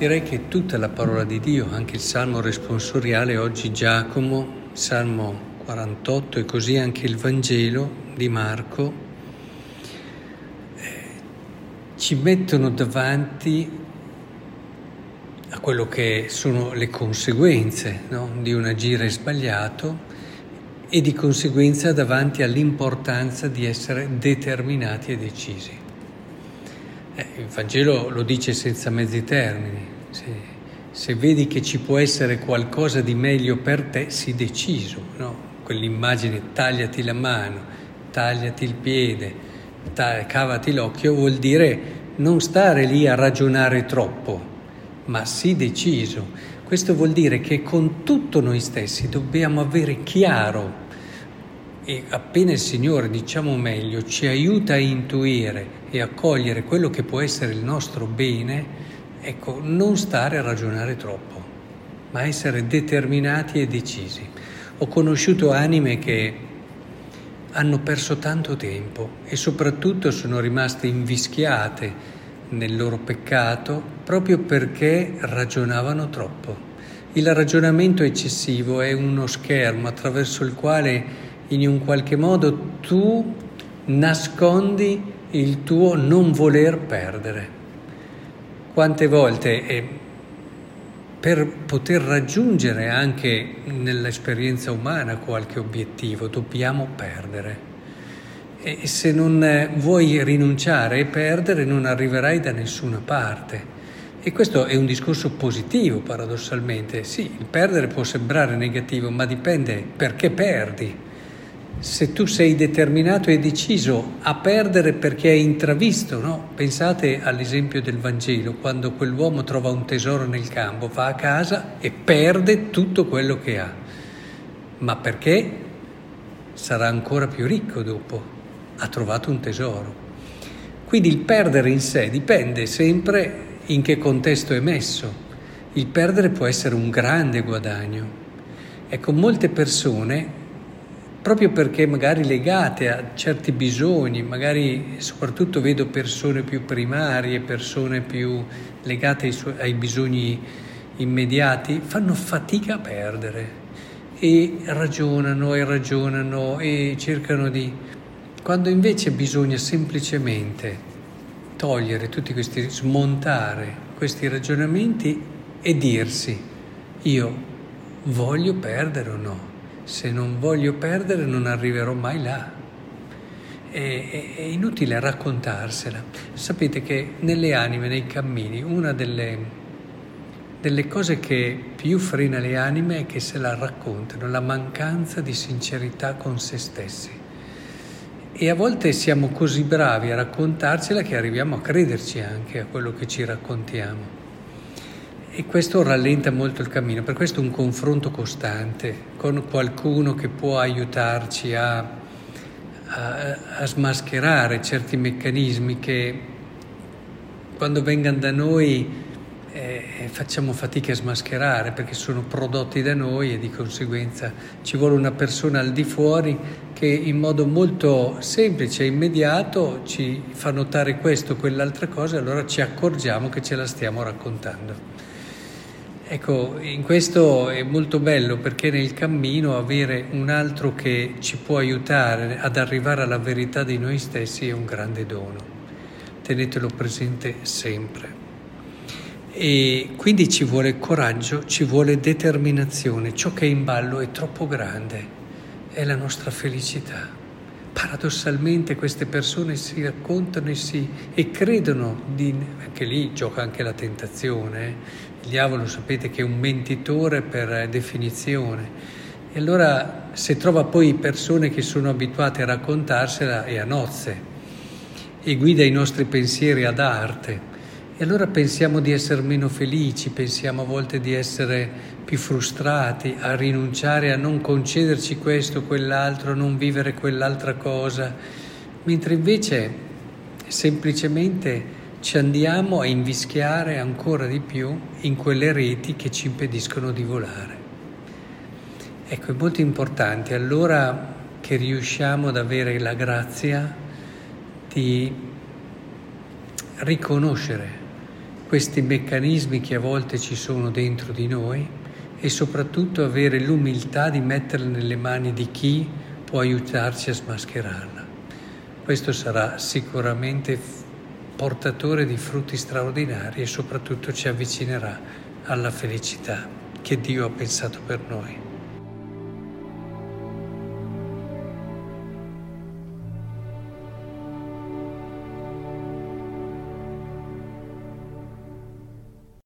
Direi che tutta la parola di Dio, anche il Salmo responsoriale, oggi Giacomo, Salmo 48 e così anche il Vangelo di Marco, eh, ci mettono davanti a quello che sono le conseguenze no? di un agire sbagliato e di conseguenza davanti all'importanza di essere determinati e decisi. Eh, il Vangelo lo dice senza mezzi termini. Se, se, vedi che ci può essere qualcosa di meglio per te, sii deciso. No? Quell'immagine tagliati la mano, tagliati il piede, ta- cavati l'occhio, vuol dire non stare lì a ragionare troppo, ma sii deciso. Questo vuol dire che con tutto noi stessi dobbiamo avere chiaro e appena il Signore, diciamo meglio, ci aiuta a intuire e a cogliere quello che può essere il nostro bene, ecco, non stare a ragionare troppo, ma essere determinati e decisi. Ho conosciuto anime che hanno perso tanto tempo e soprattutto sono rimaste invischiate nel loro peccato proprio perché ragionavano troppo. Il ragionamento eccessivo è uno schermo attraverso il quale in un qualche modo tu nascondi il tuo non voler perdere. Quante volte eh, per poter raggiungere anche nell'esperienza umana qualche obiettivo dobbiamo perdere. E se non eh, vuoi rinunciare e perdere non arriverai da nessuna parte. E questo è un discorso positivo paradossalmente. Sì, il perdere può sembrare negativo, ma dipende perché perdi se tu sei determinato e deciso a perdere perché hai intravisto, no? Pensate all'esempio del Vangelo, quando quell'uomo trova un tesoro nel campo, va a casa e perde tutto quello che ha. Ma perché sarà ancora più ricco dopo? Ha trovato un tesoro. Quindi il perdere in sé dipende sempre in che contesto è messo. Il perdere può essere un grande guadagno. Ecco, molte persone proprio perché magari legate a certi bisogni, magari soprattutto vedo persone più primarie, persone più legate ai, su- ai bisogni immediati, fanno fatica a perdere e ragionano e ragionano e cercano di... quando invece bisogna semplicemente togliere tutti questi, smontare questi ragionamenti e dirsi io voglio perdere o no? Se non voglio perdere non arriverò mai là. È, è, inutile raccontarsela. Sapete che nelle anime, nei cammini, una delle, delle cose che più frena le anime è che se la raccontano, la mancanza di sincerità con se stessi. E a volte siamo così bravi a raccontarcela che arriviamo a crederci anche a quello che ci raccontiamo. E questo rallenta molto il cammino, per questo un confronto costante con qualcuno che può aiutarci a, a, a smascherare certi meccanismi che quando vengano da noi eh, facciamo fatica a smascherare perché sono prodotti da noi e di conseguenza ci vuole una persona al di fuori che in modo molto semplice e immediato ci fa notare questo quell'altra cosa e allora ci accorgiamo che ce la stiamo raccontando. Ecco, in questo è molto bello perché nel cammino avere un altro che ci può aiutare ad arrivare alla verità di noi stessi è un grande dono. Tenetelo presente sempre. E quindi ci vuole coraggio, ci vuole determinazione. Ciò che è in ballo è troppo grande, è la nostra felicità. Paradossalmente queste persone si raccontano e, si, e credono, di, anche lì gioca anche la tentazione, eh? Il diavolo sapete che è un mentitore per definizione. E allora se trova poi persone che sono abituate a raccontarsela è a nozze e guida i nostri pensieri ad arte. E allora pensiamo di essere meno felici, pensiamo a volte di essere più frustrati, a rinunciare a non concederci questo, quell'altro, a non vivere quell'altra cosa, mentre invece semplicemente ci andiamo a invischiare ancora di più in quelle reti che ci impediscono di volare. Ecco, è molto importante allora che riusciamo ad avere la grazia di riconoscere questi meccanismi che a volte ci sono dentro di noi e soprattutto avere l'umiltà di metterli nelle mani di chi può aiutarci a smascherarla. Questo sarà sicuramente portatore di frutti straordinari e soprattutto ci avvicinerà alla felicità che Dio ha pensato per noi.